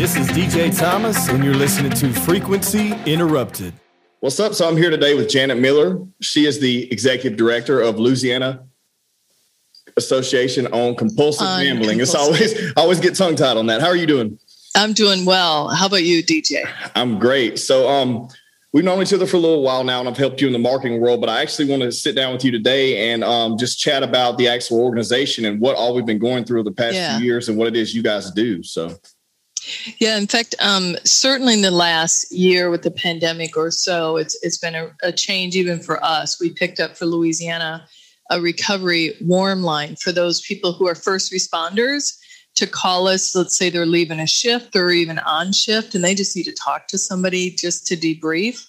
This is DJ Thomas, and you're listening to Frequency Interrupted. What's up? So I'm here today with Janet Miller. She is the executive director of Louisiana Association on Compulsive On Gambling. It's always I always get tongue tied on that. How are you doing? I'm doing well. How about you, DJ? I'm great. So um we've known each other for a little while now, and I've helped you in the marketing world. But I actually want to sit down with you today and um, just chat about the actual organization and what all we've been going through the past Yeah. few years and what it is you guys do. So Yeah, in fact, um, certainly in the last year with the pandemic or so, it's it's been a, a change even for us. We picked up for Louisiana a recovery warm line for those people who are first responders to call us. Let's say they're leaving a shift or even on shift, and they just need to talk to somebody just to debrief.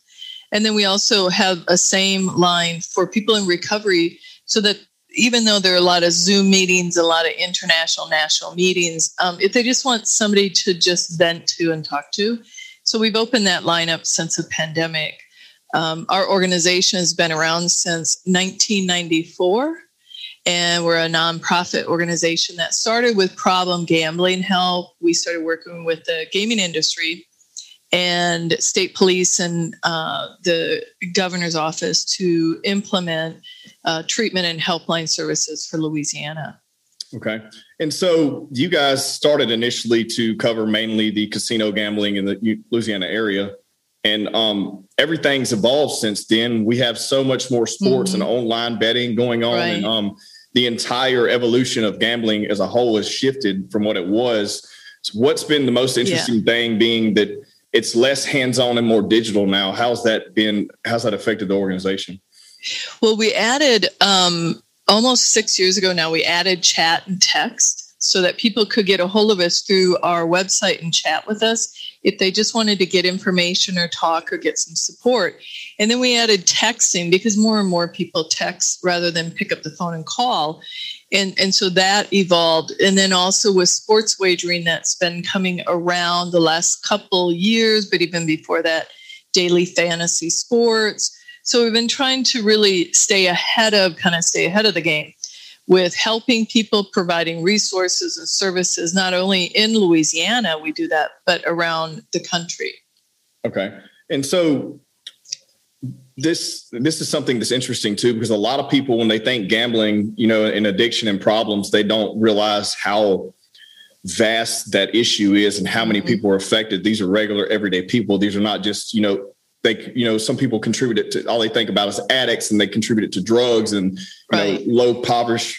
And then we also have a same line for people in recovery so that even though there are a lot of Zoom meetings, a lot of international, national meetings, um, if they just want somebody to just vent to and talk to. So we've opened that line up since the pandemic. Um, our organization has been around since 1994, and we're a nonprofit organization that started with problem gambling help. We started working with the gaming industry and state police and uh, the governor's office to implement uh, treatment and helpline services for Louisiana. okay. And so you guys started initially to cover mainly the casino gambling in the Louisiana area. And um, everything's evolved since then. We have so much more sports and online betting going on, and um, the entire evolution of gambling as a whole has shifted from what it was. So what's been the most interesting thing being that it's less hands-on and more digital now. How's that been? How's that affected the organization? Well, we added um, almost six years ago now, we added chat and text so that people could get a hold of us through our website and chat with us if they just wanted to get information or talk or get some support. And then we added texting because more and more people text rather than pick up the phone and call. And, and so that evolved. And then also with sports wagering that's been coming around the last couple years, but even before that, daily fantasy sports. So we've been trying to really stay ahead of, kind of stay ahead of the game with helping people, providing resources and services, not only in Louisiana, we do that, but around the country. Okay. And so this this is something that's interesting too because a lot of people when they think gambling, you know, and addiction and problems, they don't realize how vast that issue is and how many Mhm. people are affected. These are regular everyday people. These are not just, you know, they you know, some people contribute it to all they think about is addicts and they contribute it to drugs and you Right. know, low poverty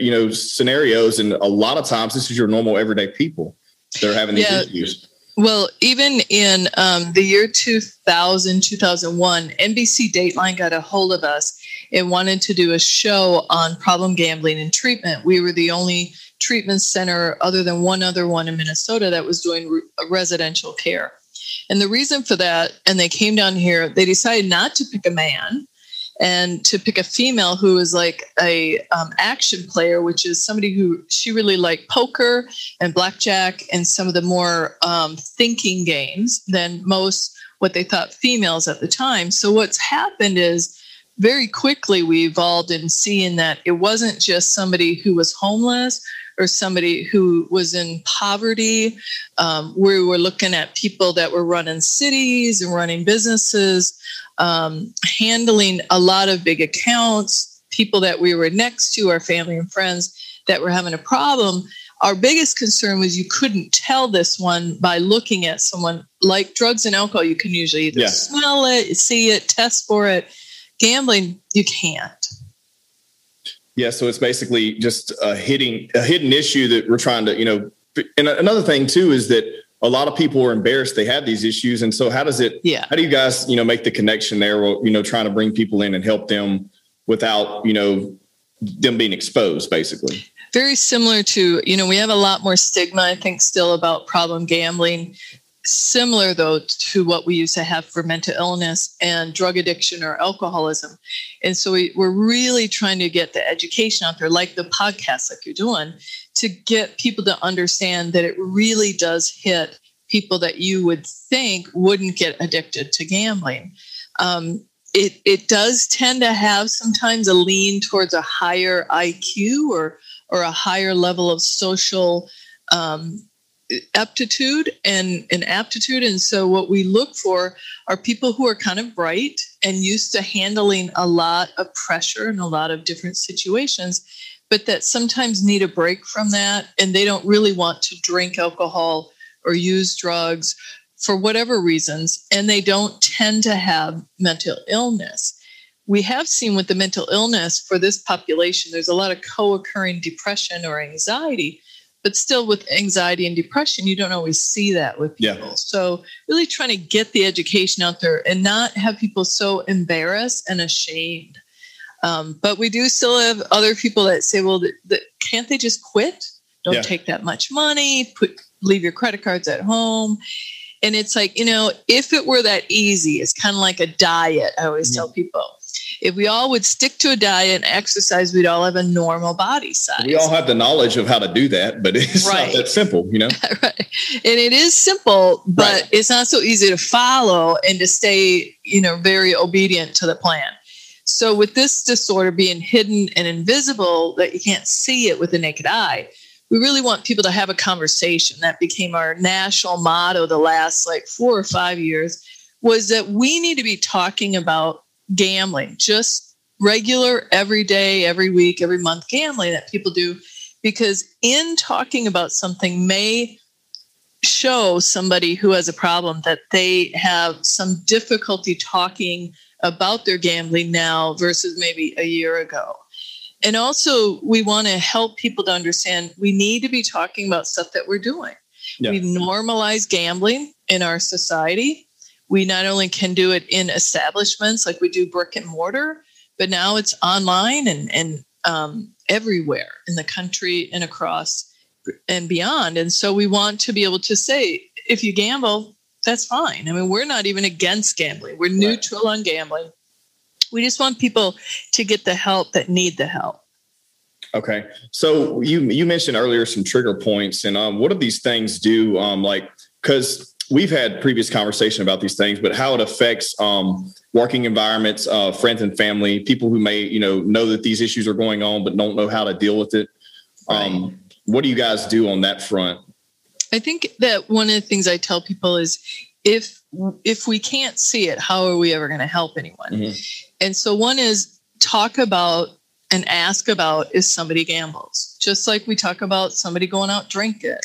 you know, scenarios and a lot of times this is your normal everyday people that are having these Yeah. issues. Well, even in um, the year 2000, 2001, NBC Dateline got a hold of us and wanted to do a show on problem gambling and treatment. We were the only treatment center, other than one other one in Minnesota, that was doing re- residential care. And the reason for that, and they came down here, they decided not to pick a man and to pick a female who was like a um, action player, which is somebody who she really liked poker and blackjack and some of the more um, thinking games than most what they thought females at the time. So what's happened is very quickly we evolved in seeing that it wasn't just somebody who was homeless or somebody who was in poverty. Um, we were looking at people that were running cities and running businesses, um, handling a lot of big accounts, people that we were next to, our family and friends that were having a problem our biggest concern was you couldn't tell this one by looking at someone like drugs and alcohol. You can usually either Yeah. smell it, see it, test for it. Gambling, you can't. Yeah, so it's basically just a hitting a hidden issue that we're trying to, you know. And another thing too is that a lot of people are embarrassed they have these issues, and so how does it? Yeah. How do you guys, you know, make the connection there? Or you know, trying to bring people in and help them without, you know, them being exposed, basically. Very similar to, you know, we have a lot more stigma, I think, still about problem gambling. Similar, though, to what we used to have for mental illness and drug addiction or alcoholism. And so we, we're really trying to get the education out there, like the podcast, like you're doing, to get people to understand that it really does hit people that you would think wouldn't get addicted to gambling. Um, it, it does tend to have sometimes a lean towards a higher IQ or or a higher level of social um, aptitude and an aptitude. And so, what we look for are people who are kind of bright and used to handling a lot of pressure and a lot of different situations, but that sometimes need a break from that. And they don't really want to drink alcohol or use drugs for whatever reasons. And they don't tend to have mental illness. We have seen with the mental illness for this population, there's a lot of co occurring depression or anxiety but still with anxiety and depression you don't always see that with people yeah. so really trying to get the education out there and not have people so embarrassed and ashamed um, but we do still have other people that say well th- th- can't they just quit don't yeah. take that much money put leave your credit cards at home and it's like you know if it were that easy it's kind of like a diet i always mm-hmm. tell people if we all would stick to a diet and exercise, we'd all have a normal body size. We all have the knowledge of how to do that, but it's right. not that simple, you know? right. And it is simple, but right. it's not so easy to follow and to stay, you know, very obedient to the plan. So with this disorder being hidden and invisible that you can't see it with the naked eye, we really want people to have a conversation. That became our national motto the last like four or five years was that we need to be talking about gambling, just regular, every day, every week, every month gambling that people do. Because in talking about something may show somebody who has a problem that they have some difficulty talking about their gambling now versus maybe a year ago. And also, we want to help people to understand we need to be talking about stuff that we're doing. Yeah. We normalize gambling in our society we not only can do it in establishments like we do brick and mortar, but now it's online and, and um, everywhere in the country and across and beyond. And so we want to be able to say, if you gamble, that's fine. I mean, we're not even against gambling. We're neutral right. on gambling. We just want people to get the help that need the help. Okay, so you you mentioned earlier some trigger points, and um, what do these things do? Um, like, because we've had previous conversation about these things, but how it affects um, working environments, uh, friends and family, people who may you know know that these issues are going on but don't know how to deal with it. Um, right. What do you guys do on that front? I think that one of the things I tell people is if if we can't see it, how are we ever going to help anyone? Mm-hmm. And so one is talk about and ask about if somebody gambles, just like we talk about somebody going out drinking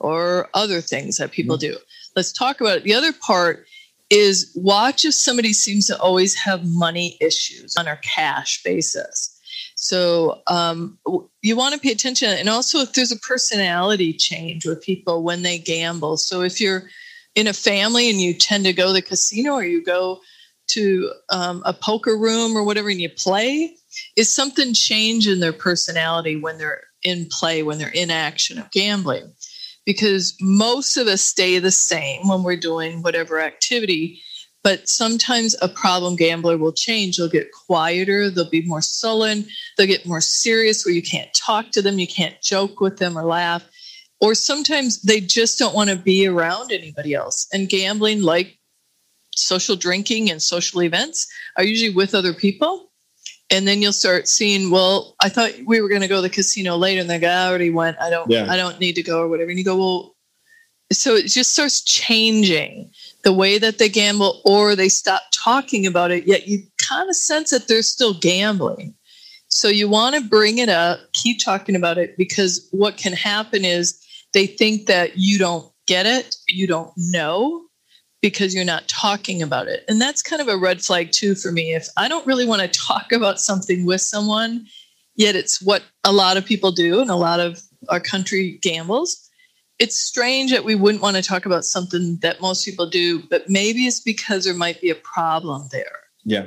or other things that people mm-hmm. do let's talk about it. The other part is watch if somebody seems to always have money issues on our cash basis. So um, you want to pay attention, and also if there's a personality change with people when they gamble. So if you're in a family and you tend to go to the casino or you go to um, a poker room or whatever and you play, is something change in their personality when they're in play, when they're in action of gambling? Because most of us stay the same when we're doing whatever activity. But sometimes a problem gambler will change. They'll get quieter. They'll be more sullen. They'll get more serious where you can't talk to them. You can't joke with them or laugh. Or sometimes they just don't want to be around anybody else. And gambling, like social drinking and social events, are usually with other people and then you'll start seeing well i thought we were going to go to the casino later and the guy already went. I don't yeah. i don't need to go or whatever. And you go well so it just starts changing the way that they gamble or they stop talking about it yet you kind of sense that they're still gambling. So you want to bring it up keep talking about it because what can happen is they think that you don't get it you don't know because you're not talking about it. And that's kind of a red flag too for me. If I don't really want to talk about something with someone, yet it's what a lot of people do and a lot of our country gambles. It's strange that we wouldn't want to talk about something that most people do, but maybe it's because there might be a problem there. Yeah.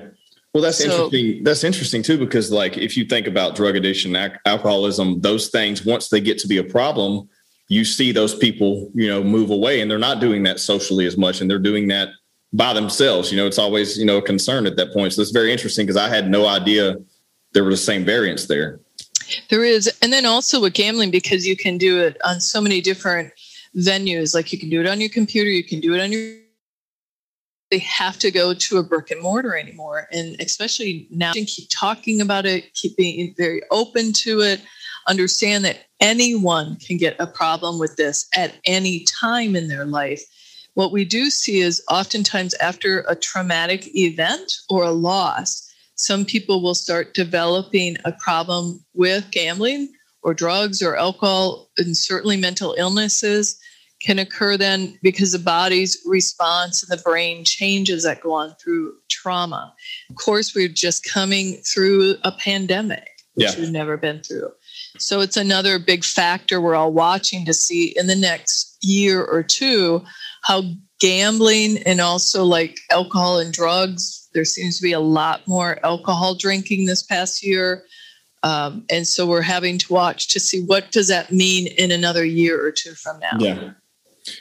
Well, that's so, interesting. That's interesting too, because like if you think about drug addiction, alcoholism, those things, once they get to be a problem, you see those people, you know, move away and they're not doing that socially as much and they're doing that by themselves. You know, it's always, you know, a concern at that point. So it's very interesting because I had no idea there were the same variants there. There is. And then also with gambling, because you can do it on so many different venues, like you can do it on your computer, you can do it on your they have to go to a brick and mortar anymore. And especially now, keep talking about it, keep being very open to it understand that anyone can get a problem with this at any time in their life. What we do see is oftentimes after a traumatic event or a loss, some people will start developing a problem with gambling or drugs or alcohol, and certainly mental illnesses can occur then because the body's response and the brain changes that go on through trauma. Of course, we're just coming through a pandemic, which yeah. we've never been through. So it's another big factor we're all watching to see in the next year or two how gambling and also like alcohol and drugs. There seems to be a lot more alcohol drinking this past year. Um, and so we're having to watch to see what does that mean in another year or two from now. Yeah.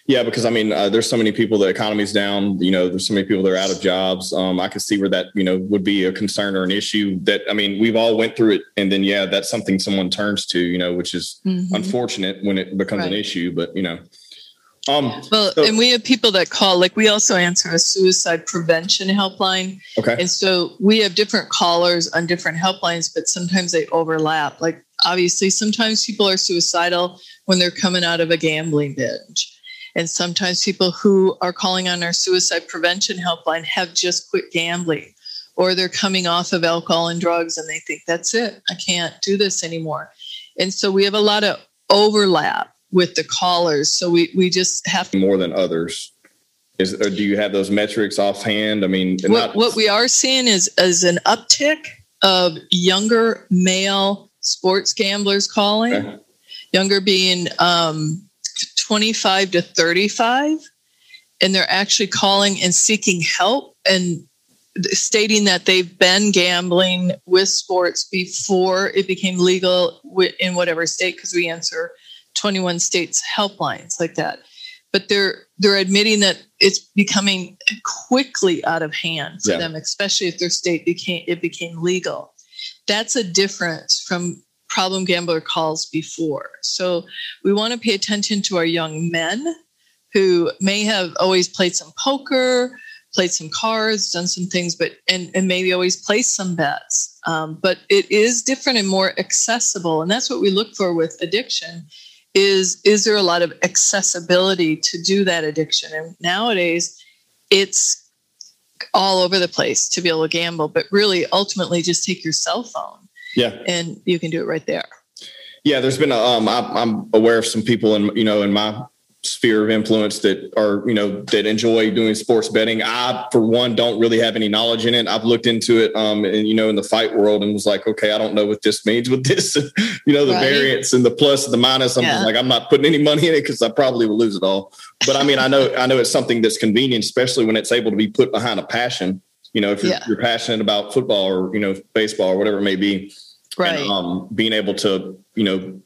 Yeah, because I mean, uh, there's so many people. The economy's down. You know, there's so many people that are out of jobs. Um, I can see where that you know would be a concern or an issue. That I mean, we've all went through it, and then yeah, that's something someone turns to. You know, which is mm-hmm. unfortunate when it becomes right. an issue. But you know, um, well, so, and we have people that call. Like we also answer a suicide prevention helpline. Okay, and so we have different callers on different helplines, but sometimes they overlap. Like obviously, sometimes people are suicidal when they're coming out of a gambling binge and sometimes people who are calling on our suicide prevention helpline have just quit gambling or they're coming off of alcohol and drugs and they think that's it. I can't do this anymore. And so we have a lot of overlap with the callers. So we, we just have to more than others. Is or do you have those metrics offhand? I mean, what, not- what we are seeing is is an uptick of younger male sports gamblers calling. Okay. Younger being um, 25 to 35 and they're actually calling and seeking help and stating that they've been gambling with sports before it became legal in whatever state because we answer 21 states helplines like that but they're they're admitting that it's becoming quickly out of hand for yeah. them especially if their state became it became legal that's a difference from problem gambler calls before. So we want to pay attention to our young men who may have always played some poker, played some cards, done some things, but and, and maybe always placed some bets. Um, but it is different and more accessible, and that's what we look for with addiction. Is is there a lot of accessibility to do that addiction? And nowadays, it's all over the place to be able to gamble, but really, ultimately, just take your cell phone yeah. And you can do it right there. Yeah, there's been a, um, I, I'm aware of some people in you know in my sphere of influence that are you know that enjoy doing sports betting. I, for one, don't really have any knowledge in it. I've looked into it, um, and you know, in the fight world, and was like, okay, I don't know what this means with this. you know, the right. variance and the plus, the minus. I'm yeah. like, I'm not putting any money in it because I probably will lose it all. But I mean, I know, I know it's something that's convenient, especially when it's able to be put behind a passion. You know, if you're, yeah. you're passionate about football or you know baseball or whatever it may be right? And, um, being able to, you know,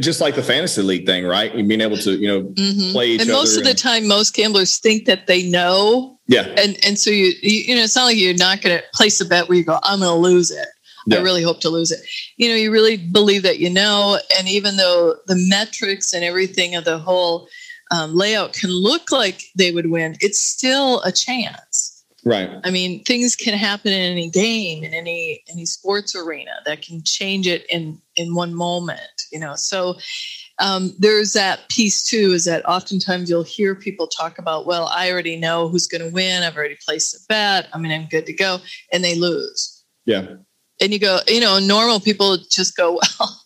just like the fantasy league thing, right? And being able to, you know, mm-hmm. play. and most of the time, most gamblers think that they know. Yeah. And and so you you, you know, it's not like you're not going to place a bet where you go, I'm going to lose it. Yeah. I really hope to lose it. You know, you really believe that you know, and even though the metrics and everything of the whole um, layout can look like they would win, it's still a chance. Right. I mean, things can happen in any game, in any any sports arena that can change it in in one moment. You know, so um, there's that piece too. Is that oftentimes you'll hear people talk about, well, I already know who's going to win. I've already placed a bet. I mean, I'm good to go, and they lose. Yeah. And you go, you know, normal people just go, well,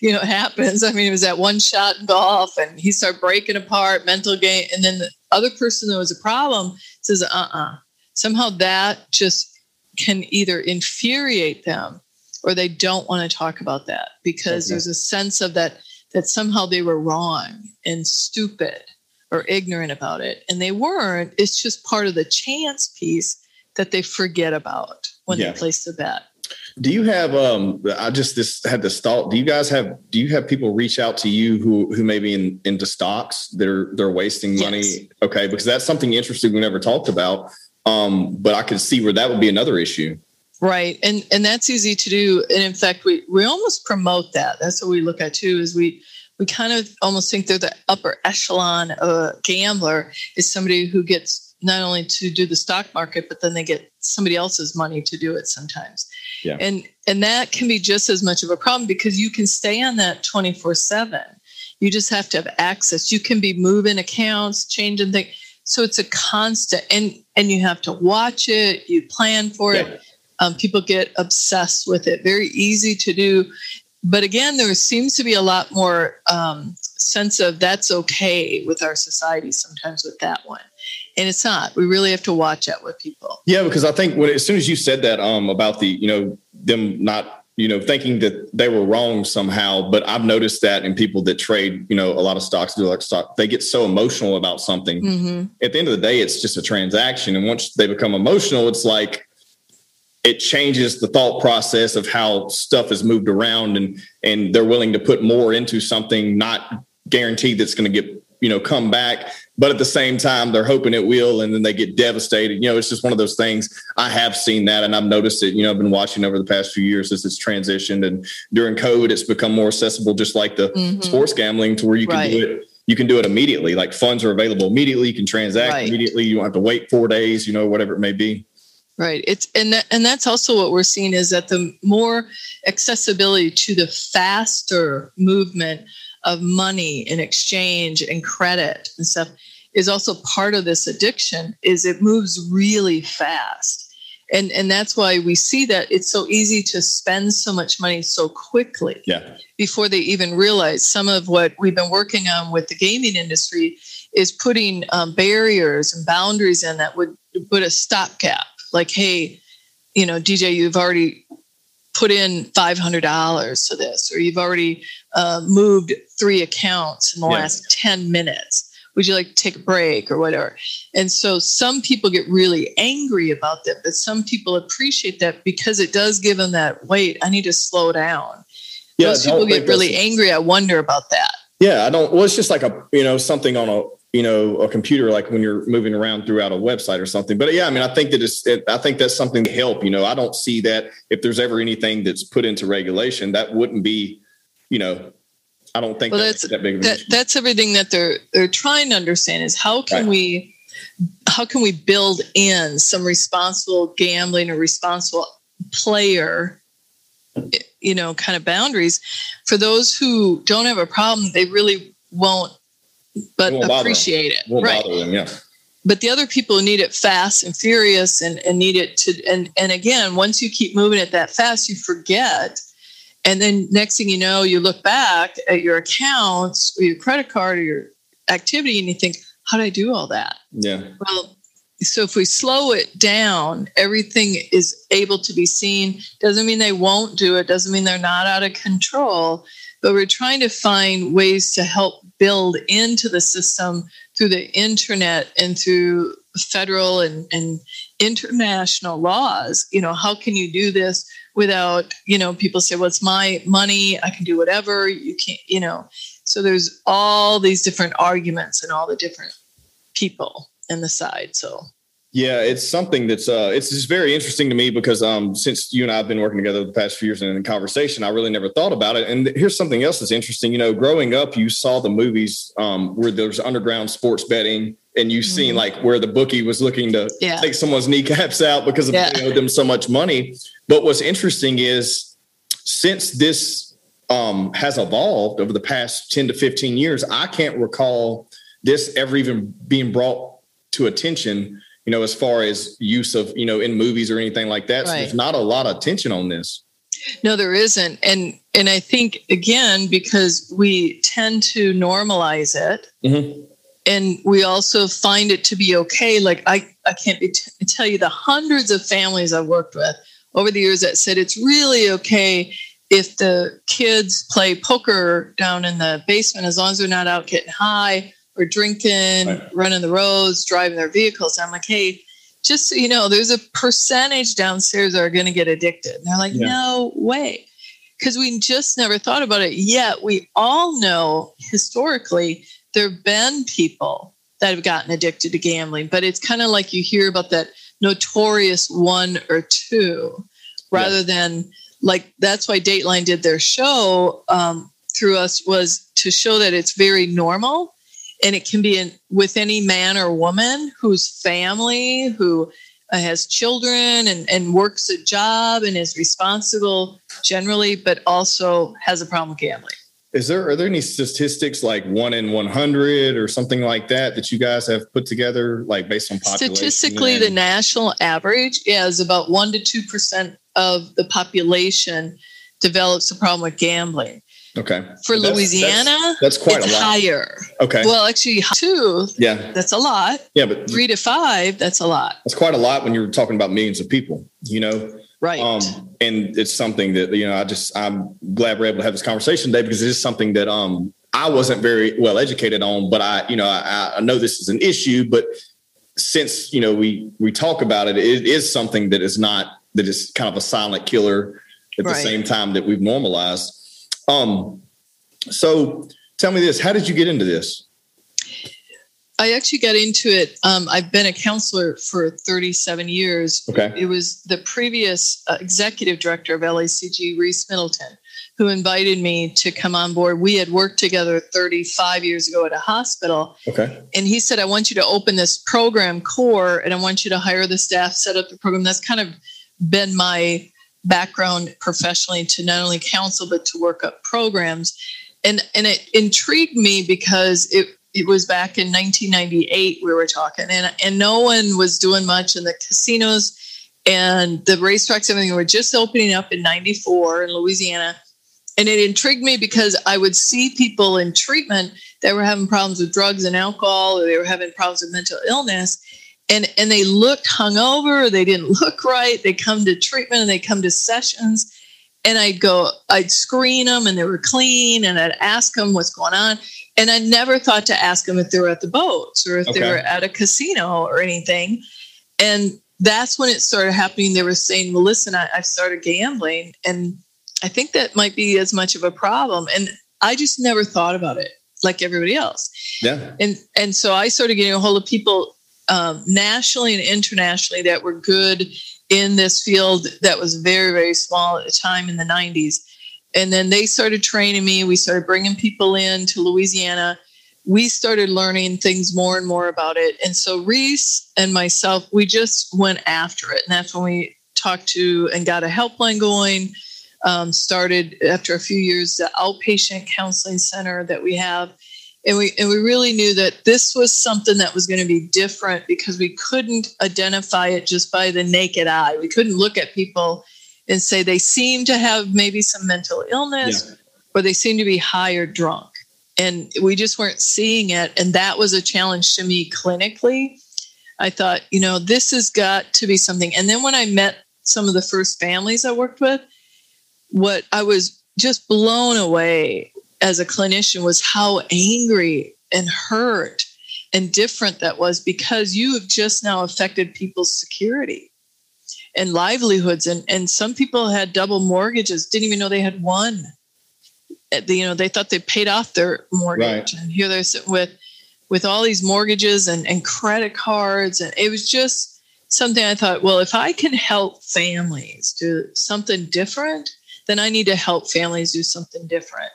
you know, it happens. I mean, it was that one shot in golf, and he started breaking apart, mental game, and then the other person that was a problem says, uh, uh-uh, uh somehow that just can either infuriate them or they don't want to talk about that because okay. there's a sense of that that somehow they were wrong and stupid or ignorant about it and they weren't it's just part of the chance piece that they forget about when yeah. they place the bet do you have um i just this had this thought do you guys have do you have people reach out to you who who may be in into stocks they're they're wasting money yes. okay because that's something interesting we never talked about um, but I could see where that would be another issue. Right. And and that's easy to do. And in fact, we we almost promote that. That's what we look at too, is we we kind of almost think they're the upper echelon of a gambler is somebody who gets not only to do the stock market, but then they get somebody else's money to do it sometimes. Yeah. And and that can be just as much of a problem because you can stay on that 24/7. You just have to have access. You can be moving accounts, changing things. So it's a constant and and you have to watch it, you plan for Yeah. it. Um, people get obsessed with it. Very easy to do. But again, there seems to be a lot more um, sense of that's okay with our society sometimes with that one. And it's not. We really have to watch out with people. Yeah, because I think when as soon as you said that um about the you know them not you know thinking that they were wrong somehow, but I've noticed that in people that trade you know a lot of stocks do like stock they get so emotional about something. hmm At the end of the day, it's just a transaction, and once they become emotional, it's like it changes the thought process of how stuff is moved around, and and they're willing to put more into something not guaranteed that's going to get you know come back but at the same time they're hoping it will and then they get devastated. You know it's just one of those things. I have seen that and i've noticed it. You know i've been watching over the past few years as it's transitioned and during covid it's become more accessible just like the Mhm. sports gambling to where you can do it you can do it immediately. Like funds are available immediately. You can transact Right. immediately. You don't have to wait four days you know whatever it may be. Right. It's and that, and that's also what we're seeing is that the more accessibility to the faster movement of money and exchange and credit and stuff is also part of this addiction is it moves really fast. And and that's why we see that it's so easy to spend so much money so quickly yeah before they even realize some of what we've been working on with the gaming industry is putting um, barriers and boundaries in that would put a stopgap like hey you know dj you've already put in $500 to this or you've already uh, moved three accounts in the Yeah. last 10 minutes would you like to take a break or whatever and so some people get really angry about that but some people appreciate that because it does give them that wait i need to slow down yeah most people get really angry. I wonder about that. Yeah, I don't. Well, it's just like a you know something on a you know a computer, like when you're moving around throughout a website or something. But yeah, I mean, I think that it's. It, I think that's something to help. You know, I don't see that if there's ever anything that's put into regulation, that wouldn't be, you know, I don't think Well, that's, that's that big That issue. that's everything that they're they're trying to understand is how can Right. we how can we build in some responsible gambling or responsible player you know kind of boundaries for those who don't have a problem they really won't but It won't bother 'em. appreciate it. Right. bother them. Yeah, but the other people need it fast and furious and, and need it to and and again once you keep moving it that fast you forget. And then next thing you know you look back at your accounts or your credit card or your activity and you think how did i do all that? Yeah, well so if we slow it down everything is able to be seen doesn't mean they won't do it doesn't mean they're not out of control but we're trying to find ways to help build into the system through the internet and through federal and, and international laws. You know how can you do this without you know people say well it's my money i can do whatever you can't you know. So there's all these different arguments and all the different people in the side. So yeah. It's something that's uh, it's just very interesting to me because um, since you and I have been working together the past few years and in conversation, I really never thought about it. And here's something else that's interesting. You know, growing up, you saw the movies um, where there's underground sports betting, and you've seen Mhm. like where the bookie was looking to Yeah. take someone's kneecaps out because of Yeah. they owed them so much money. But what's interesting is since this um, has evolved over the past 10 to 15 years, I can't recall this ever even being brought to attention, you know, as far as use of, you know, in movies or anything like that. So there's not a lot of attention on this. No, there isn't, and and I think again because we tend to normalize it, Mhm. and we also find it to be okay. Like I, I can't be t- tell you the hundreds of families I've worked with over the years that said it's really okay if the kids play poker down in the basement as long as they're not out getting high or drinking, Right. running the roads, driving their vehicles. I'm like, hey, just so you know, there's a percentage downstairs that are going to get addicted. And they're like, Yeah. no way. Because we just never thought about it. Yet we all know historically there have been people that have gotten addicted to gambling, but it's kind of like you hear about that notorious one or two rather than like that's why Dateline did their show um, through us was to show that it's very normal and it can be in, with any man or woman whose family who uh, has children and, and works a job and is responsible generally, but also has a problem with gambling. Is there are there any statistics like one in one hundred or something like that that you guys have put together, like based on population? Statistically, and- the national average is about one to two percent of the population develops a problem with gambling. Okay For That's- Louisiana, that's, that's quite a lot. higher. Okay, Well, actually, two, yeah, that's a lot. yeah, but Three to five, that's a lot. that's quite a lot when you're talking about millions of people. You know, Right. um, and it's something that you know I just I'm glad we're able to have this conversation today because it is something that um I wasn't very well educated on, but I you know I, I know this is an issue, but since you know we we talk about it, it is something that is not that is kind of a silent killer at the same time that we've normalized. Um, so tell me this: How did you get into this? I actually got into it. Um, I've been a counselor for 37 years. Okay, It was the previous uh, executive director of LACG, Reese Middleton, who invited me to come on board. We had worked together 35 years ago at a hospital. okay, And he said, I want you to open this program core and I want you to hire the staff, set up the program. That's kind of been my background professionally to not only counsel, but to work up programs. And, and it intrigued me because it, it was back in 1998 we were talking and, and no one was doing much in the casinos. And the racetracks everything were just opening up in 94 in louisiana. And it intrigued me because i would see people in treatment that were having problems with drugs and alcohol or they were having problems with mental illness and and they looked hungover they didn't look right they come to treatment and they come to sessions and i'd go i'd screen them and they were clean and i'd ask them what's going on and I never thought to ask them if they were at the boats or if Okay. they were at a casino or anything. And that's when it started happening. They were saying, Well, listen, I, I've started gambling. And I think that might be as much of a problem. And I just never thought about it like everybody else. yeah, And and so I started getting a hold of people um, nationally and internationally that were good in this field that was very, very small at the time in the 90s and then they started training me. We started bringing people in to louisiana. We started learning things more and more about it. And so reese and myself we just went after it. And that's when we talked to and got a helpline going um, started after a few years the outpatient counseling center that we have and we and we really knew that this was something that was going to be different because we couldn't identify it just by the naked eye we couldn't look at people and say they seem to have maybe some mental illness or they seem to be high or drunk. And we just weren't seeing it. And that was a challenge to me clinically. I thought, you know, this has got to be something. And then when I met some of the first families I worked with, what I was just blown away as a clinician was how angry and hurt and different that was because you have just now affected people's security and livelihoods. And and some people had double mortgages didn't even know they had one. You know they thought they paid off their mortgage. Right. and here they're sitting with with all these mortgages and, and credit cards. And it was just something i thought well if i can help families do something different then i need to help families do something different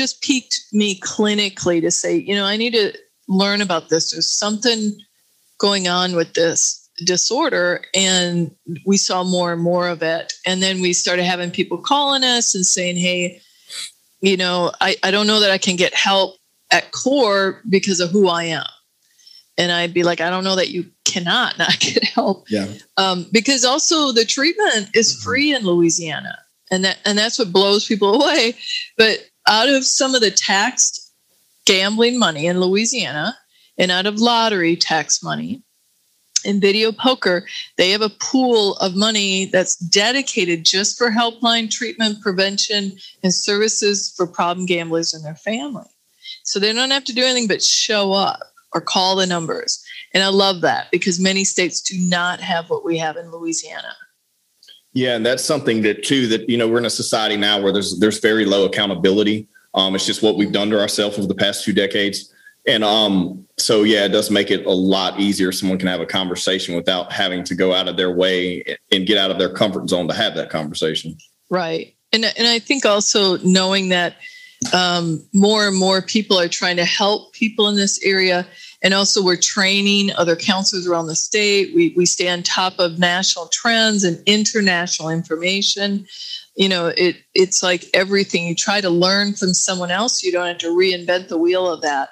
just piqued me clinically to say you know i need to learn about this. There's something going on with this disorder and we saw more and more of it. And then we started having people calling us and saying hey you know i, I don't know that i can get help at core because of who i am. And i'd be like i don't know that you cannot not get help. Yeah, um, because also the treatment is free in louisiana and that and that's what blows people away. But out of some of the taxed gambling money in louisiana and out of lottery tax money in video poker, they have a pool of money that's dedicated just for helpline treatment, prevention, and services for problem gamblers and their family. So they don't have to do anything but show up or call the numbers. And I love that because many states do not have what we have in Louisiana. Yeah, and that's something that too that you know we're in a society now where there's there's very low accountability. Um, it's just what we've done to ourselves over the past two decades. And um, so, yeah, it does make it a lot easier. Someone can have a conversation without having to go out of their way and get out of their comfort zone to have that conversation. Right. And, and I think also knowing that um, more and more people are trying to help people in this area. And also, we're training other counselors around the state. We, we stay on top of national trends and international information. You know, it it's like everything. You try to learn from someone else. You don't have to reinvent the wheel of that.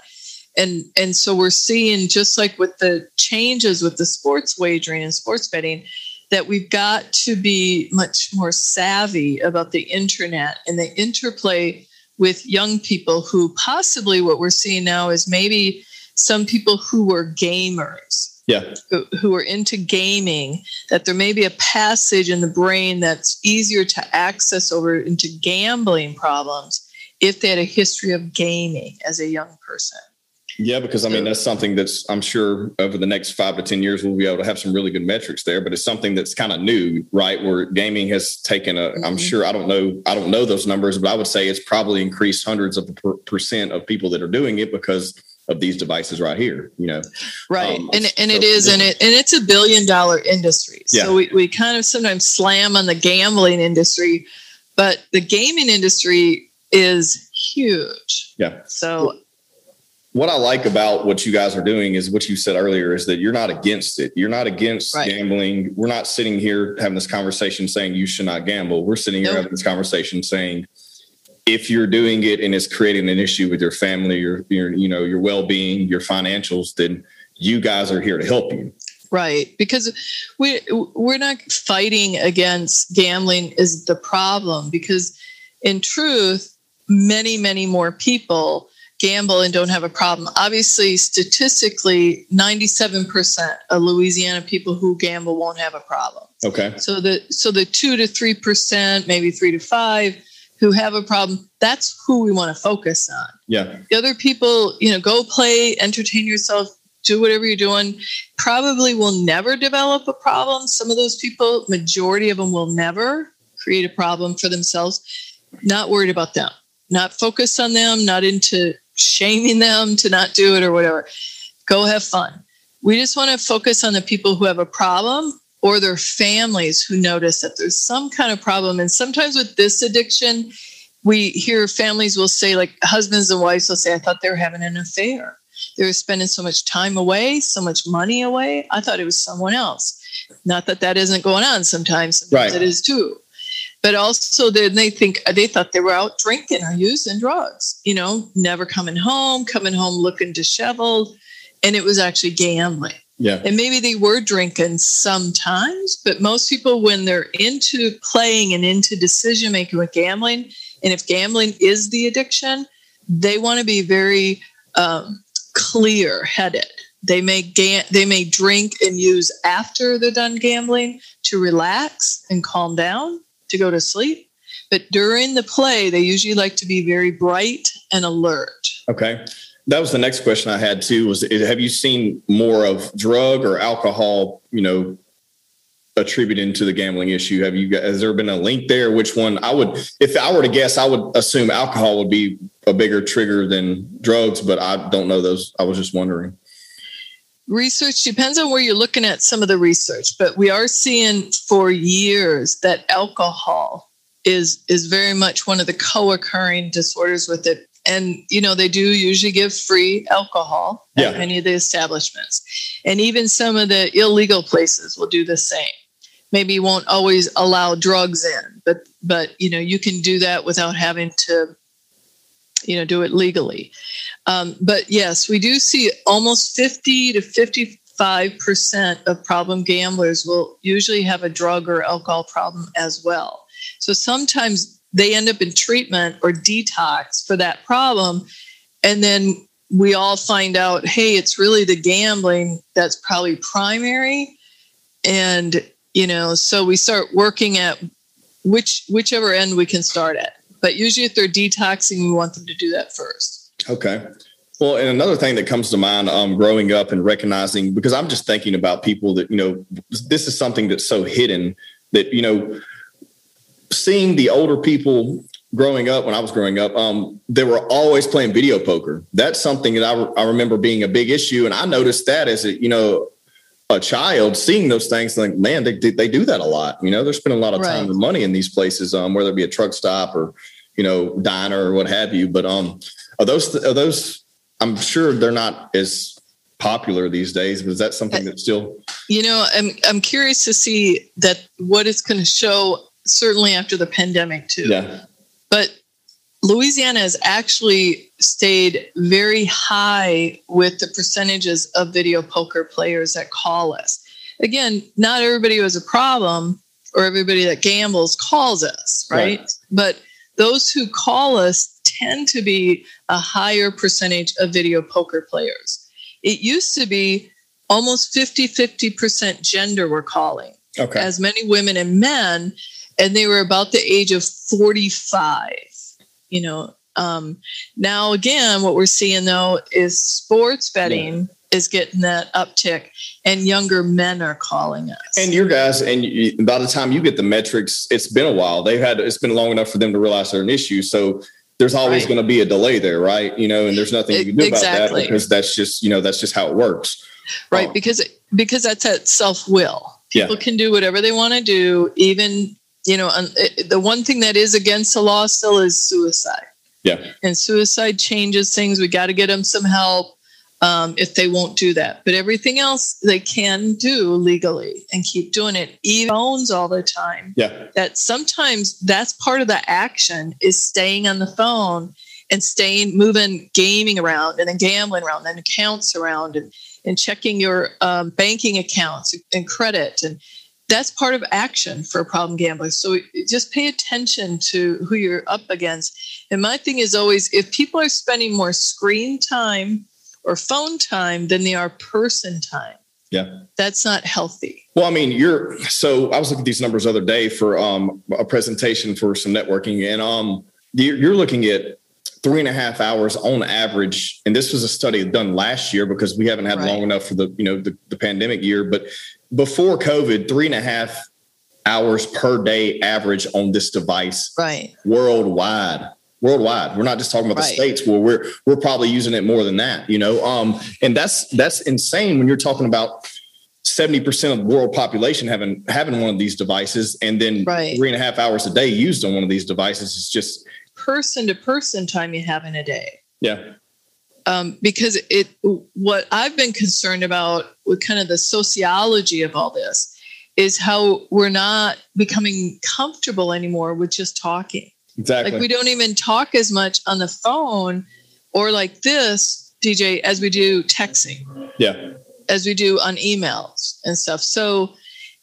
And and so we're seeing just like with the changes with the sports wagering and sports betting, that we've got to be much more savvy about the internet and the interplay with young people who possibly what we're seeing now is maybe some people who were gamers yeah who, who are into gaming that there may be a passage in the brain that's easier to access over into gambling problems if they had a history of gaming as a young person yeah, because I mean that's something that's I'm sure over the next five to ten years we'll be able to have some really good metrics there. But it's something that's kind of new, right? Where gaming has taken a. am mm-hmm. sure I don't know I don't know those numbers, but I would say it's probably increased hundreds of per- percent of people that are doing it because of these devices right here. You know, right? Um, and and so, it is, and it and it's a billion dollar industry. Yeah. So we we kind of sometimes slam on the gambling industry, but the gaming industry is huge. Yeah. So what I like about what you guys are doing is what you said earlier is that you're not against it. You're not against right. gambling. We're not sitting here having this conversation saying you should not gamble. We're sitting here nope. having this conversation saying if you're doing it and it's creating an issue with your family, your your you know your well-being, your financials, then you guys are here to help you. Right, because we we're not fighting against gambling is the problem because in truth many many more people gamble and don't have a problem. Obviously, statistically, 97% of Louisiana people who gamble won't have a problem. Okay. So the so the 2 to 3%, maybe 3 to 5 who have a problem, that's who we want to focus on. Yeah. The other people, you know, go play, entertain yourself, do whatever you're doing, probably will never develop a problem. Some of those people, majority of them will never create a problem for themselves. Not worried about them not focused on them, not into shaming them to not do it or whatever. Go have fun. We just want to focus on the people who have a problem or their families who notice that there's some kind of problem. And sometimes with this addiction, we hear families will say, like husbands and wives will say, I thought they were having an affair. They were spending so much time away, so much money away. I thought it was someone else. Not that that isn't going on sometimes, sometimes right. it is too but also then they think they thought they were out drinking or using drugs you know never coming home coming home looking disheveled and it was actually gambling yeah and maybe they were drinking sometimes but most people when they're into playing and into decision making with gambling and if gambling is the addiction they want to be very um, clear headed they may ga- they may drink and use after they're done gambling to relax and calm down to go to sleep. But during the play, they usually like to be very bright and alert. Okay. That was the next question I had too. Was have you seen more of drug or alcohol? You know, attributed to the gambling issue. Have you? Has there been a link there? Which one? I would, if I were to guess, I would assume alcohol would be a bigger trigger than drugs, but I don't know those. I was just wondering research depends on where you're looking at some of the research but we are seeing for years that alcohol is is very much one of the co-occurring disorders with it and you know they do usually give free alcohol at yeah. many of the establishments. And even some of the illegal places will do the same. Maybe won't always allow drugs in but but you know you can do that without having to you know do it legally. Um, but yes we do see almost 50 to 55 percent of problem gamblers will usually have a drug or alcohol problem as well. So sometimes they end up in treatment or detox for that problem and then we all find out hey it's really the gambling that's probably primary and you know so we start working at which whichever end we can start at but usually, if they're detoxing, we want them to do that first. Okay. Well, and another thing that comes to mind, um, growing up and recognizing, because I'm just thinking about people that, you know, this is something that's so hidden that, you know, seeing the older people growing up when I was growing up, um, they were always playing video poker. That's something that I, re- I remember being a big issue. And I noticed that as a, you know, a child seeing those things, like, man, they, they do that a lot. You know, they're spending a lot of time right. and money in these places, um, whether it be a truck stop or, you know, diner or what have you. But um, are those, are those, I'm sure they're not as popular these days. But is that something that's still? You know, I'm I'm curious to see that what it's going to show. Certainly after the pandemic too. Yeah. But Louisiana has actually stayed very high with the percentages of video poker players that call us. Again, not everybody who has a problem or everybody that gambles calls us, right? right? But those who call us tend to be a higher percentage of video poker players. It used to be almost 50 50% gender were calling, okay. as many women and men, and they were about the age of 45. You know, um, now again, what we're seeing though is sports betting. Yeah is getting that uptick and younger men are calling us and your guys and you, by the time you get the metrics it's been a while they've had it's been long enough for them to realize they're an issue so there's always right. going to be a delay there, right? You know, and there's nothing you can do exactly. about that because that's just, you know, that's just how it works. Right. Um, because, because that's that self will. People yeah. can do whatever they want to do. Even, you know, the one thing that is against the law still is suicide. Yeah. And suicide changes things. We got to get them some help um, if they won't do that. But everything else they can do legally and keep doing it. Even phones all the time. Yeah. That sometimes that's part of the action is staying on the phone and staying moving gaming around and then gambling around and accounts around and, and checking your um, banking accounts and credit and that's part of action for problem gambler so just pay attention to who you're up against and my thing is always if people are spending more screen time or phone time than they are person time. Yeah. That's not healthy. Well, I mean, you're so I was looking at these numbers the other day for um, a presentation for some networking, and um, you're, you're looking at three and a half hours on average. And this was a study done last year because we haven't had right. long enough for the, you know, the, the pandemic year. But before COVID, three and a half hours per day average on this device right worldwide worldwide. We're not just talking about right. the states where we're we're probably using it more than that, you know. Um, and that's that's insane when you're talking about 70% of the world population having having one of these devices and then right. three and a half hours a day used on one of these devices is just person to person time you have in a day. Yeah. Um, because it what I've been concerned about with kind of the sociology of all this is how we're not becoming comfortable anymore with just talking Exactly. Like we don't even talk as much on the phone or like this, DJ, as we do texting. Yeah. As we do on emails and stuff. So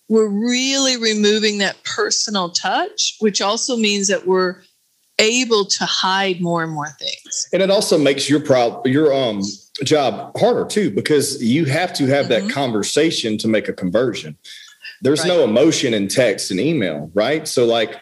we're really removing that personal touch, which also means that we're able to hide more and more things. And it also makes your proud your um job harder too, because you have to have mm-hmm. that conversation to make a conversion. There's right. no emotion in text and email, right? So like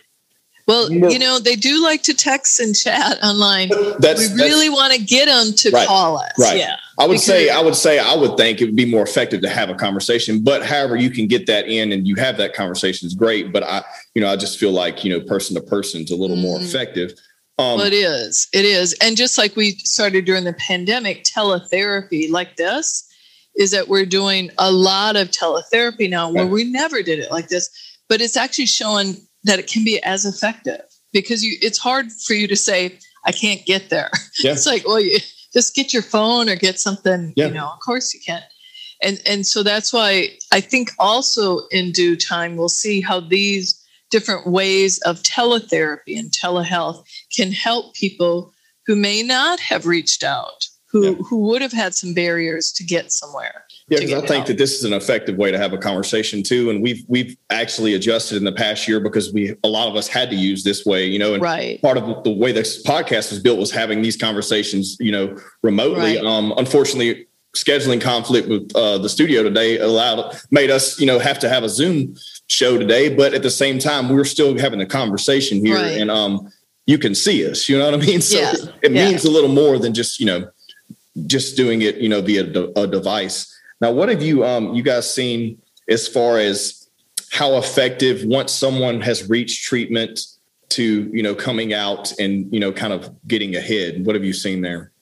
well, you know, they do like to text and chat online. That's, we really want to get them to right, call us. Right. Yeah. I would say, I would say, I would think it would be more effective to have a conversation. But however, you can get that in and you have that conversation is great. But I, you know, I just feel like you know, person to person is a little mm. more effective. Um, well, it is. It is. And just like we started during the pandemic, teletherapy like this is that we're doing a lot of teletherapy now where we never did it like this. But it's actually showing that it can be as effective because you it's hard for you to say I can't get there. Yeah. it's like, well, you just get your phone or get something, yeah. you know, of course you can. And and so that's why I think also in due time we'll see how these different ways of teletherapy and telehealth can help people who may not have reached out, who yeah. who would have had some barriers to get somewhere. Yeah, because I think help. that this is an effective way to have a conversation too, and we've we've actually adjusted in the past year because we a lot of us had to use this way, you know. And right. part of the way this podcast was built was having these conversations, you know, remotely. Right. Um, unfortunately, scheduling conflict with uh, the studio today allowed made us, you know, have to have a Zoom show today. But at the same time, we we're still having a conversation here, right. and um, you can see us. You know what I mean? So yeah. it yeah. means a little more than just you know just doing it, you know, via a device. Now, what have you um, you guys seen as far as how effective once someone has reached treatment to you know coming out and you know kind of getting ahead? What have you seen there?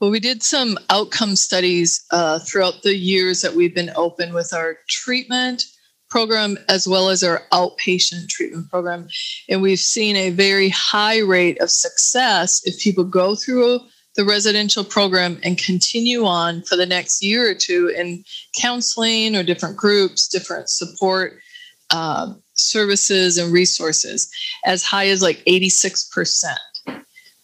Well, we did some outcome studies uh, throughout the years that we've been open with our treatment program as well as our outpatient treatment program. And we've seen a very high rate of success if people go through the residential program and continue on for the next year or two in counseling or different groups, different support uh, services and resources, as high as like 86%.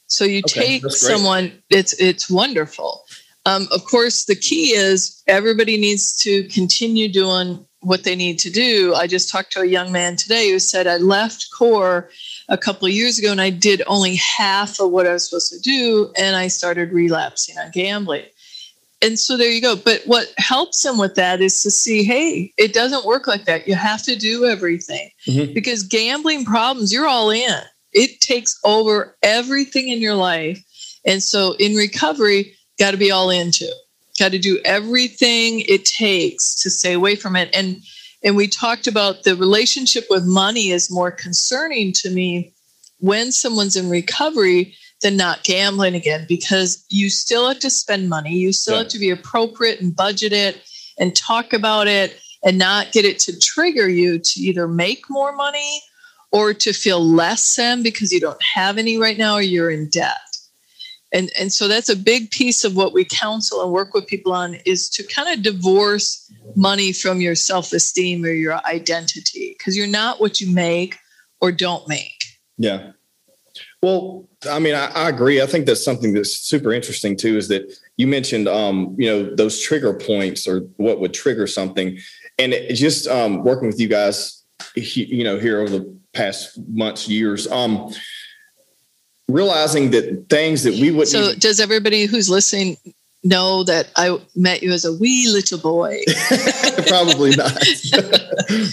So you Okay, take someone, it's it's wonderful. Um, of course, the key is everybody needs to continue doing what they need to do. I just talked to a young man today who said, I left CORE a couple of years ago and I did only half of what I was supposed to do, and I started relapsing on gambling. And so there you go. But what helps him with that is to see, hey, it doesn't work like that. You have to do everything Mhm. because gambling problems, you're all in. It takes over everything in your life. And so in recovery, got to be all into. Got to do everything it takes to stay away from it. And and we talked about the relationship with money is more concerning to me when someone's in recovery than not gambling again because you still have to spend money. You still Yeah. have to be appropriate and budget it and talk about it and not get it to trigger you to either make more money or to feel less than because you don't have any right now or you're in debt. And, and so that's a big piece of what we counsel and work with people on is to kind of divorce money from your self-esteem or your identity because you're not what you make or don't make. Yeah. Well, I mean, I, I agree. I think that's something that's super interesting too. Is that you mentioned, um, you know, those trigger points or what would trigger something, and just um, working with you guys, you know, here over the past months, years, um, realizing that things that we wouldn't. So even- does everybody who's listening know that I met you as a wee little boy probably not,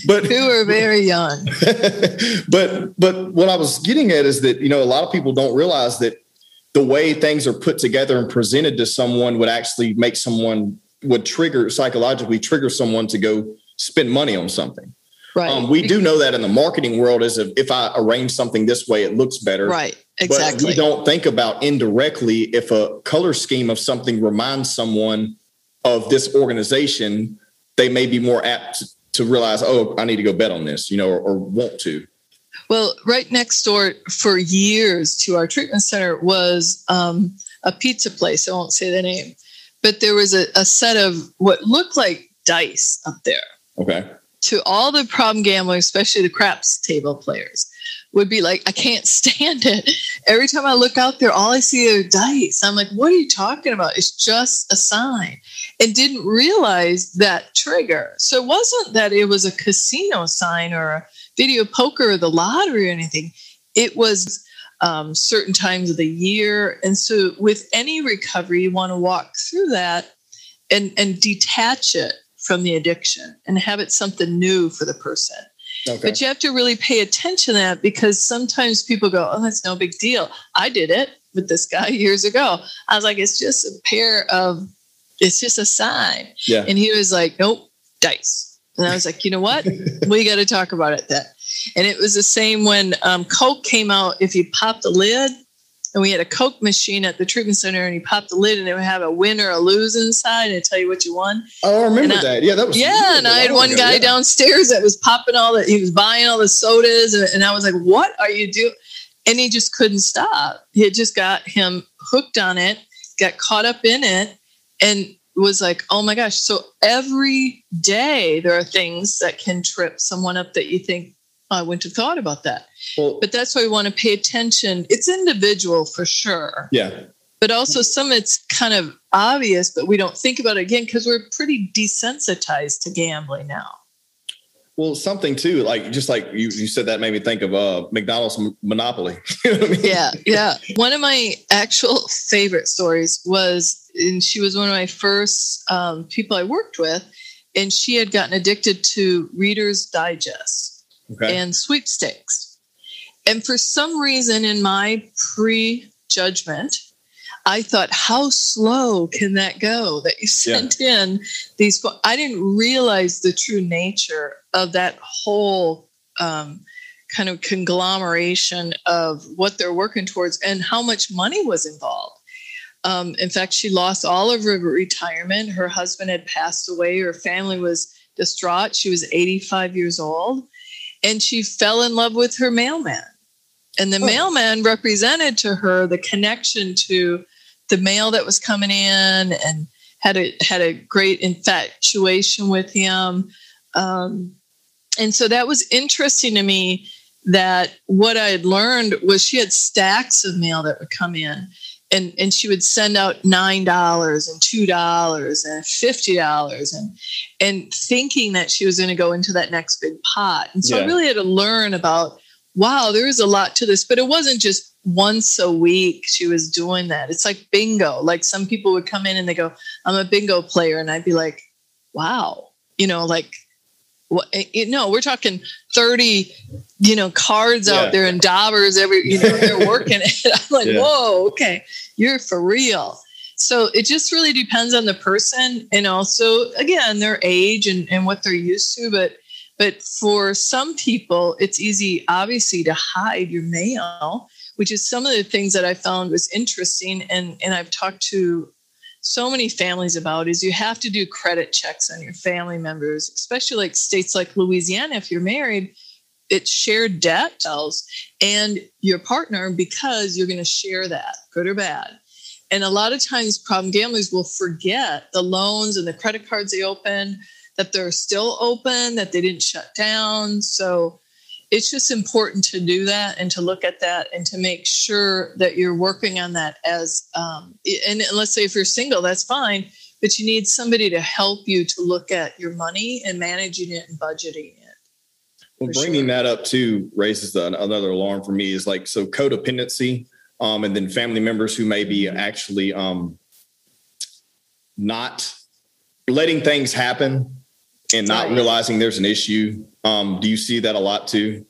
but who were very young? but but what I was getting at is that you know a lot of people don't realize that the way things are put together and presented to someone would actually make someone would trigger psychologically trigger someone to go spend money on something. Right. Um, we do know that in the marketing world is if, if I arrange something this way, it looks better. Right. But Exactly. we don't think about indirectly if a color scheme of something reminds someone of this organization, they may be more apt to, to realize, oh, I need to go bet on this, you know, or, or want to. Well, right next door for years to our treatment center was um, a pizza place. I won't say the name, but there was a, a set of what looked like dice up there. Okay. To all the problem gamblers, especially the craps table players, would be like, I can't stand it. Every time I look out there, all I see are dice. I'm like, what are you talking about? It's just a sign. And didn't realize that trigger. So it wasn't that it was a casino sign or a video poker or the lottery or anything. It was um, certain times of the year. And so with any recovery, you want to walk through that and, and detach it from the addiction and have it something new for the person. Okay. But you have to really pay attention to that because sometimes people go, Oh, that's no big deal. I did it with this guy years ago. I was like, It's just a pair of, it's just a sign. yeah. And he was like, Nope, dice. And I was like, You know what? we got to talk about it then. And it was the same when um, Coke came out. If you pop the lid, and we had a Coke machine at the treatment center, and you pop the lid, and it would have a win or a lose inside, and tell you what you won. Oh, I remember I- that. Yeah, that was. Yeah, and I had one guy down. downstairs that was popping all the, he was buying all the sodas, and, and I was like, "What are you doing?" And he just couldn't stop. He had just got him hooked on it, got caught up in it, and was like, "Oh my gosh!" So every day there are things that can trip someone up that you think, "I wouldn't have thought about that." Well, But that's why we want to pay attention. It's individual for sure yeah. but also some it's kind of obvious, but we don't think about it again because we're pretty desensitized to gambling now. Well, something too, like just like you, you said that made me think of uh McDonald's Monopoly. you know what I mean? Yeah, yeah. One of my actual favorite stories was, and she was one of my first um, people I worked with, and she had gotten addicted to Reader's Digest. Okay. and sweepstakes. And for some reason, in my prejudgment, I thought, how slow can that go that you Yeah. sent in these? I didn't realize the true nature of that whole um, kind of conglomeration of what they're working towards and how much money was involved. Um, in fact, she lost all of her retirement. Her husband had passed away. Her family was distraught. She was 85 years old and she fell in love with her mailman. And the Oh. mailman represented to her the connection to the mail that was coming in and had a had a great infatuation with him. Um, and so that was interesting to me that what I had learned was she had stacks of mail that would come in and and she would send out nine dollars and two dollars and fifty dollars and and thinking that she was going to go into that next big pot. And so Yeah. i really had to learn about wow there is a lot to this but it wasn't just once a week she was doing that. It's like bingo. Like some people would come in and they go i'm a bingo player and i'd be like wow you know like Eh, you know we're talking 30 you know cards Yeah. out there and daubers every you know they're working it i'm like Yeah. whoa okay you're for real so it just really depends on the person and also again their age and, and what they're used to but but for some people it's easy obviously to hide your mail which is some of the things that i found was interesting and and i've talked to so many families about is you have to do credit checks on your family members, especially like states like Louisiana. If you're married, it's shared debt tells and your partner because you're going to share that, good or bad. And a lot of times, problem gamblers will forget the loans and the credit cards they opened, that they're still open, that they didn't shut down. So it's just important to do that and to look at that and to make sure that you're working on that as um, and let's say if you're single that's fine but you need somebody to help you to look at your money and managing it and budgeting it Well, bringing sure. that up too raises the, another alarm for me is like so codependency, um, and then family members who may be actually um, not letting things happen and not Right. realizing there's an issue. Um, do you see that a lot too?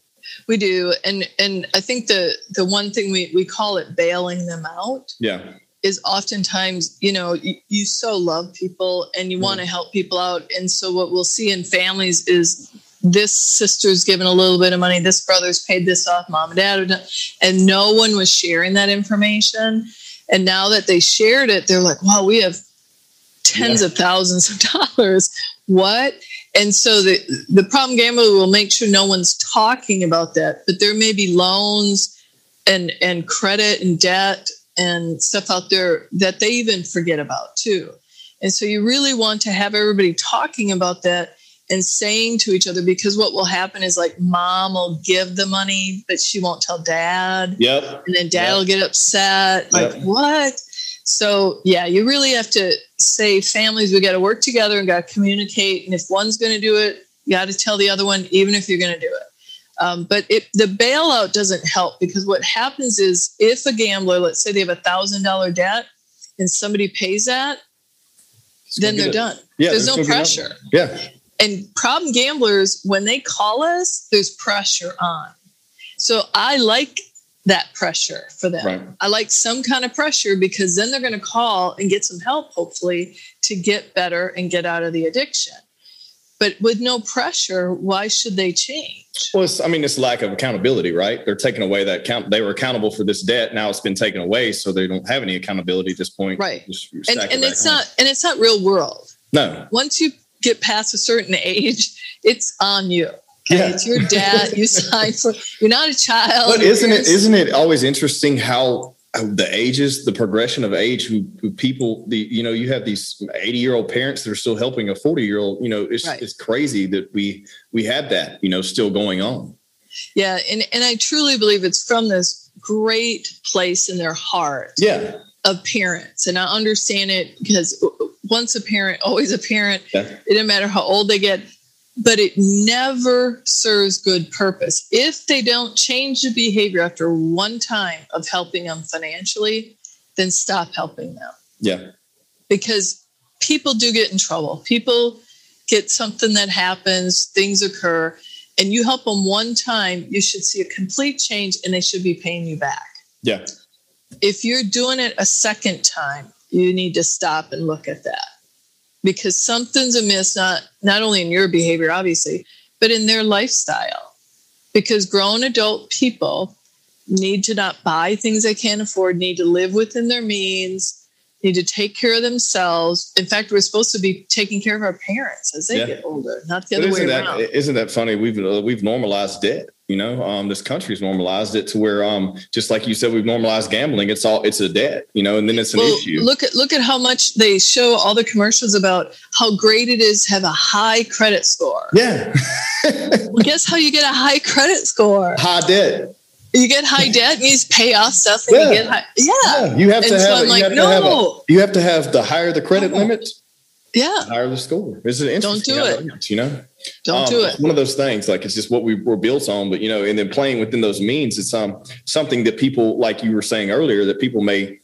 we do and and i think the the one thing we we call it bailing them out Yeah, is oftentimes you know you, you so love people and you want to help people out and so what we'll see in families is this sister's given a little bit of money this brother's paid this off mom and dad and no one was sharing that information and now that they shared it they're like wow we have tens Yeah. of thousands of dollars what and so the the problem gambler will make sure no one's talking about that but there may be loans and and credit and debt and stuff out there that they even forget about too and so you really want to have everybody talking about that and saying to each other because what will happen is like mom will give the money but she won't tell dad yep, and then dad Yep. will get upset like Yep. what so yeah you really have to say families we got to work together and got to communicate and if one's going to do it you got to tell the other one even if you're going to do it. Um, but it, the bailout doesn't help because what happens is if a gambler let's say they have a thousand dollar debt and somebody pays that then they're done. Yeah, there's no pressure. Yeah, and problem gamblers when they call us there's pressure on. So i like that pressure for them Right. i like some kind of pressure because then they're going to call and get some help hopefully to get better and get out of the addiction but with no pressure why should they change Well, it's, I mean, it's lack of accountability, right? They're taking away that count. They were accountable for this debt. Now it's been taken away, so they don't have any accountability at this point. Right. Just and, stack it it's on. not and it's not real world No. once you get past a certain age it's on you okay Yeah. it's your debt you sign for you're not a child But isn't it isn't it always interesting how the ages, the progression of age, who, who people, the you know, you have these eighty year old parents that are still helping a forty year old. You know, it's Right. it's crazy that we we have that you know still going on. Yeah, and, and I truly believe it's from this great place in their heart Yeah, of parents. And I understand it because once a parent, always a parent. Yeah. It doesn't matter how old they get, but it never serves good purpose. If they don't change the behavior after one time of helping them financially, then stop helping them yeah, because people do get in trouble. People get something that happens, things occur, and you help them one time, you should see a complete change and they should be paying you back. yeah, If you're doing it a second time, you need to stop and look at that because something's amiss, not, not only in your behavior, obviously, but in their lifestyle. Because grown adult people need to not buy things they can't afford, need to live within their means, need to take care of themselves. In fact, we're supposed to be taking care of our parents as they Yeah. get older, not the But other way isn't around. that isn't that funny? We've uh, we've normalized debt. You know, um, this country's normalized it to where, um, just like you said, we've normalized gambling. It's all it's a debt, you know, and then it's an well, issue. Look at look at how much they show all the commercials about how great it is to have a high credit score. Yeah. well, guess how you get a high credit score? High debt. You get high debt means pay off stuff. And Yeah. you get high, yeah. Yeah, you have to And so have. I'm you like, have to have a- no. you have to have the higher the credit No. limit, yeah. the higher the score. It's an Don't do it. You know. Don't Um, do it. One of those things, like it's just what we were built on. But you know, and then playing within those means, it's um something that people, like you were saying earlier, that people may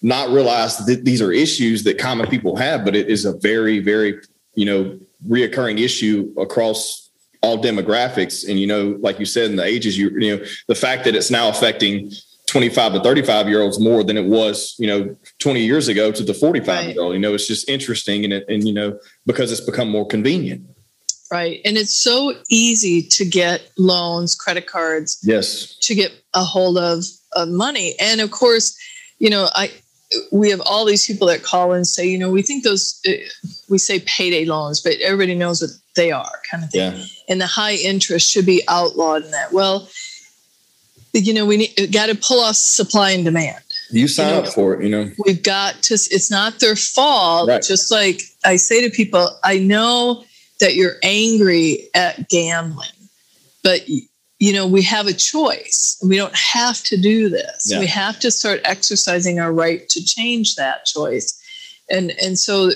not realize that these are issues that common people have, but it is a very, very you know reoccurring issue across all demographics. And you know, like you said, in the ages, you you know, the fact that it's now affecting 25 to 35 year olds more than it was, you know, 20 years ago to the 45 year old. You know, it's just interesting, and it, and you know, because it's become more convenient. Right. And it's so easy to get loans, credit cards, Yes. to get a hold of, of money. And of course, you know, I we have all these people that call and say, you know, we think those uh, we say payday loans, but everybody knows what they are, kind of thing. Yeah. And the high interest should be outlawed in that. Well, you know, we need got to pull off supply and demand. You sign know, up for it, you know. We've got to. It's not their fault. Right. Just like I say to people, I know that you're angry at gambling, but you know we have a choice. We don't have to do this. Yeah. We have to start exercising our right to change that choice. And and so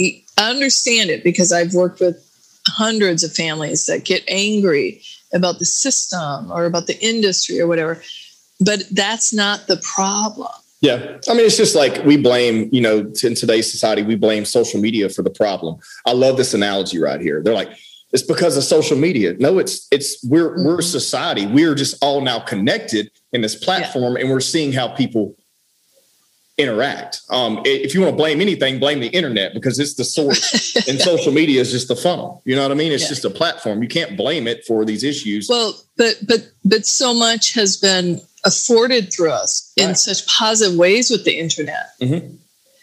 I understand it because I've worked with hundreds of families that get angry about the system or about the industry or whatever. But that's not the problem. Yeah. I mean, it's just like we blame, you know, in today's society, we blame social media for the problem. I love this analogy right here. They're like, it's because of social media. No, it's it's we're we're Mhm. society. We're just all now connected in this platform and we're seeing how people interact. Um, if you want to blame anything, blame the internet because it's the source and social media is just the funnel. You know what I mean? It's Yeah. just a platform. You can't blame it for these issues. Well, but but but so much has been afforded through us in such positive ways with the internet. Mhm.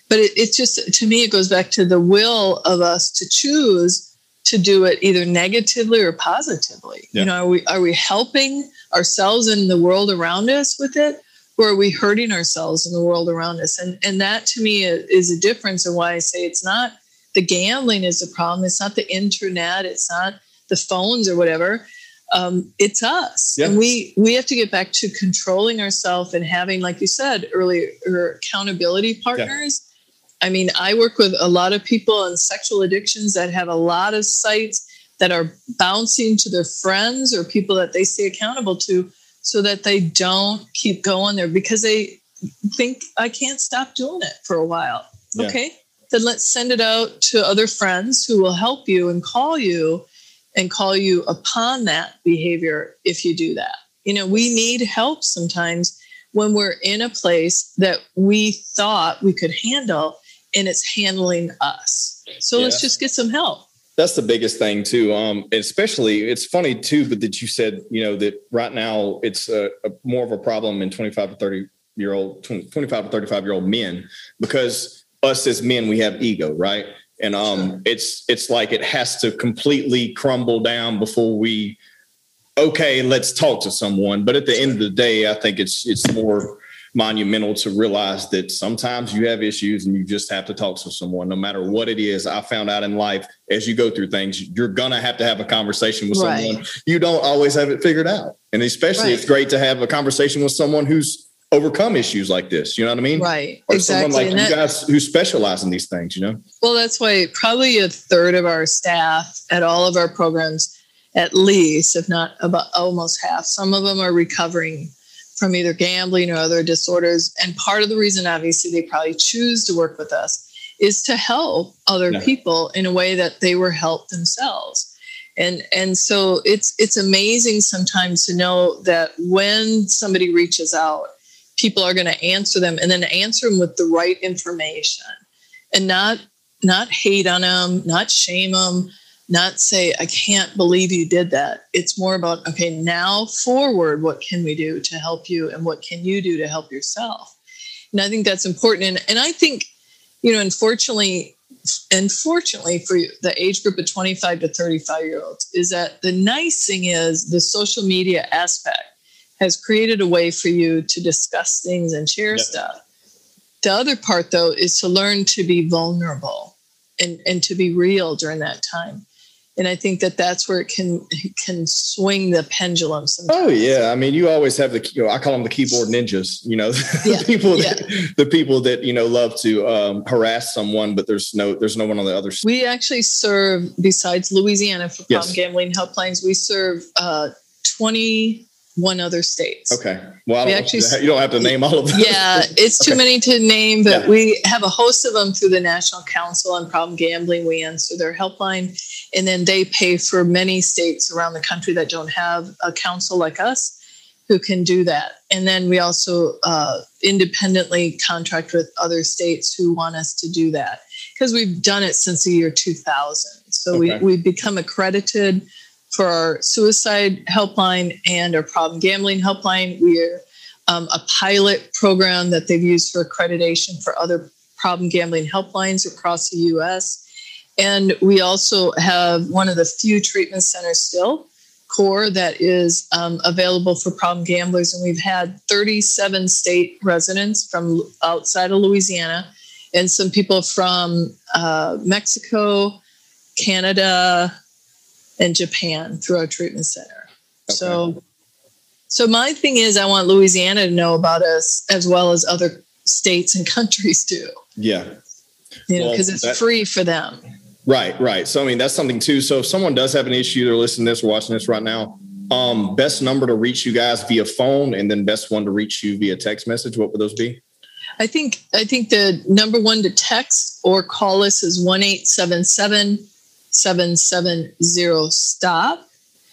But it, it just to me it goes back to the will of us to choose to do it either negatively or positively. Yeah. You know, are we are we helping ourselves and the world around us with it, or are we hurting ourselves and the world around us? And and that to me is, a difference and why I say it's not the gambling is the problem. It's not the internet. It's not the phones or whatever. Um, it's us, Yeah. and we we have to get back to controlling ourselves and having, like you said earlier, accountability partners. I mean, I work with a lot of people on sexual addictions that have a lot of sites that are bouncing to their friends or people that they stay accountable to so that they don't keep going there because they think I can't stop doing it for a while. Yeah. Okay. Then let's send it out to other friends who will help you and call you and call you upon that behavior if you do that. You know, we need help sometimes when we're in a place that we thought we could handle and it's handling us. So let's just get some help. That's the biggest thing too. Um, especially it's funny too, but that you said, you know, that right now it's a, a more of a problem in 25 to 30 year old, 20, 25 to 35 year old men, because us as men, we have ego, right? And um, Sure. it's it's like it has to completely crumble down before we, okay, let's talk to someone. But at the end of the day, I think it's it's more monumental to realize that sometimes you have issues and you just have to talk to someone no matter what it is i found out in life as you go through things you're gonna have to have a conversation with Right. someone you don't always have it figured out and especially Right. it's great to have a conversation with someone who's overcome issues like this you know what i mean Right. or exactly. someone like you guys who specialize in these things you know Well, that's why probably a third of our staff at all of our programs, at least, if not about almost half, some of them are recovering from either gambling or other disorders. And part of the reason, obviously, they probably choose to work with us is to help other Yeah. people in a way that they were helped themselves. And and so it's it's amazing sometimes to know that when somebody reaches out, people are going to answer them and then answer them with the right information and not not hate on them, not shame them, not say I can't believe you did that. It's more about okay, now forward, what can we do to help you, and what can you do to help yourself? And I think that's important. And and I think, you know, unfortunately, unfortunately fortunately for the age group of 25 to 35 year olds is that the nice thing is the social media aspect has created a way for you to discuss things and share yep. stuff the other part though is to learn to be vulnerable and and to be real during that time and I think that that's where it can can swing the pendulum. Sometimes. Oh yeah, I mean, you always have the you know, I call them the keyboard ninjas. You know, yeah. the people that yeah. the people that you know love to um, harass someone, but there's no there's no one on the other. side. We actually serve besides Louisiana for yes. problem gambling helplines. We serve uh, twenty one other states. Okay. Well, we actually, you don't have to name all of them. Yeah, it's too okay. many to name, but yeah. we have a host of them through the National Council on Problem Gambling. We answer their helpline, and then they pay for many states around the country that don't have a council like us who can do that. And then we also uh, independently contract with other states who want us to do that because we've done it since the year 2000. So okay. we, we've become accredited for our suicide helpline and our problem gambling helpline. We're um, a pilot program that they've used for accreditation for other problem gambling helplines across the US. And we also have one of the few treatment centers still, CORE, that is um, available for problem gamblers. And we've had 37 state residents from outside of Louisiana and some people from uh, Mexico, Canada, and Japan through our treatment center. Okay. So, so my thing is, I want Louisiana to know about us as well as other states and countries too. Yeah, you know, because well, it's that, free for them. Right, right. So I mean, that's something too. So if someone does have an issue, they're listening to this or watching this right now. Um, best number to reach you guys via phone, and then best one to reach you via text message. What would those be? I think I think the number one to text or call us is one eight seven seven 770 stop.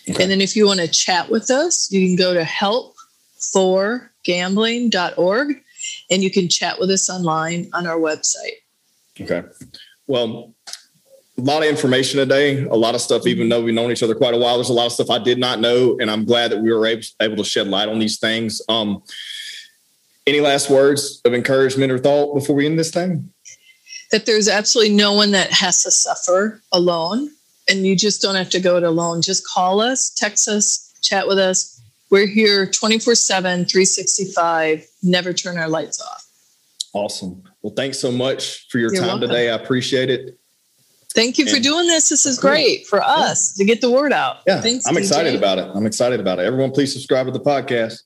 Okay. And then if you want to chat with us, you can go to helpforgambling.org and you can chat with us online on our website. Okay. Well, a lot of information today, a lot of stuff, even though we've known each other quite a while, there's a lot of stuff I did not know. And I'm glad that we were able, able to shed light on these things. Um, any last words of encouragement or thought before we end this thing? That there's absolutely no one that has to suffer alone and you just don't have to go it alone. Just call us, text us, chat with us. We're here 24 7, 365, never turn our lights off. Awesome. Well, thanks so much for your You're time welcome. today. I appreciate it. Thank you and for doing this. This is great for us yeah. to get the word out. Yeah, Thanks, I'm DJ. excited about it. I'm excited about it. Everyone, please subscribe to the podcast.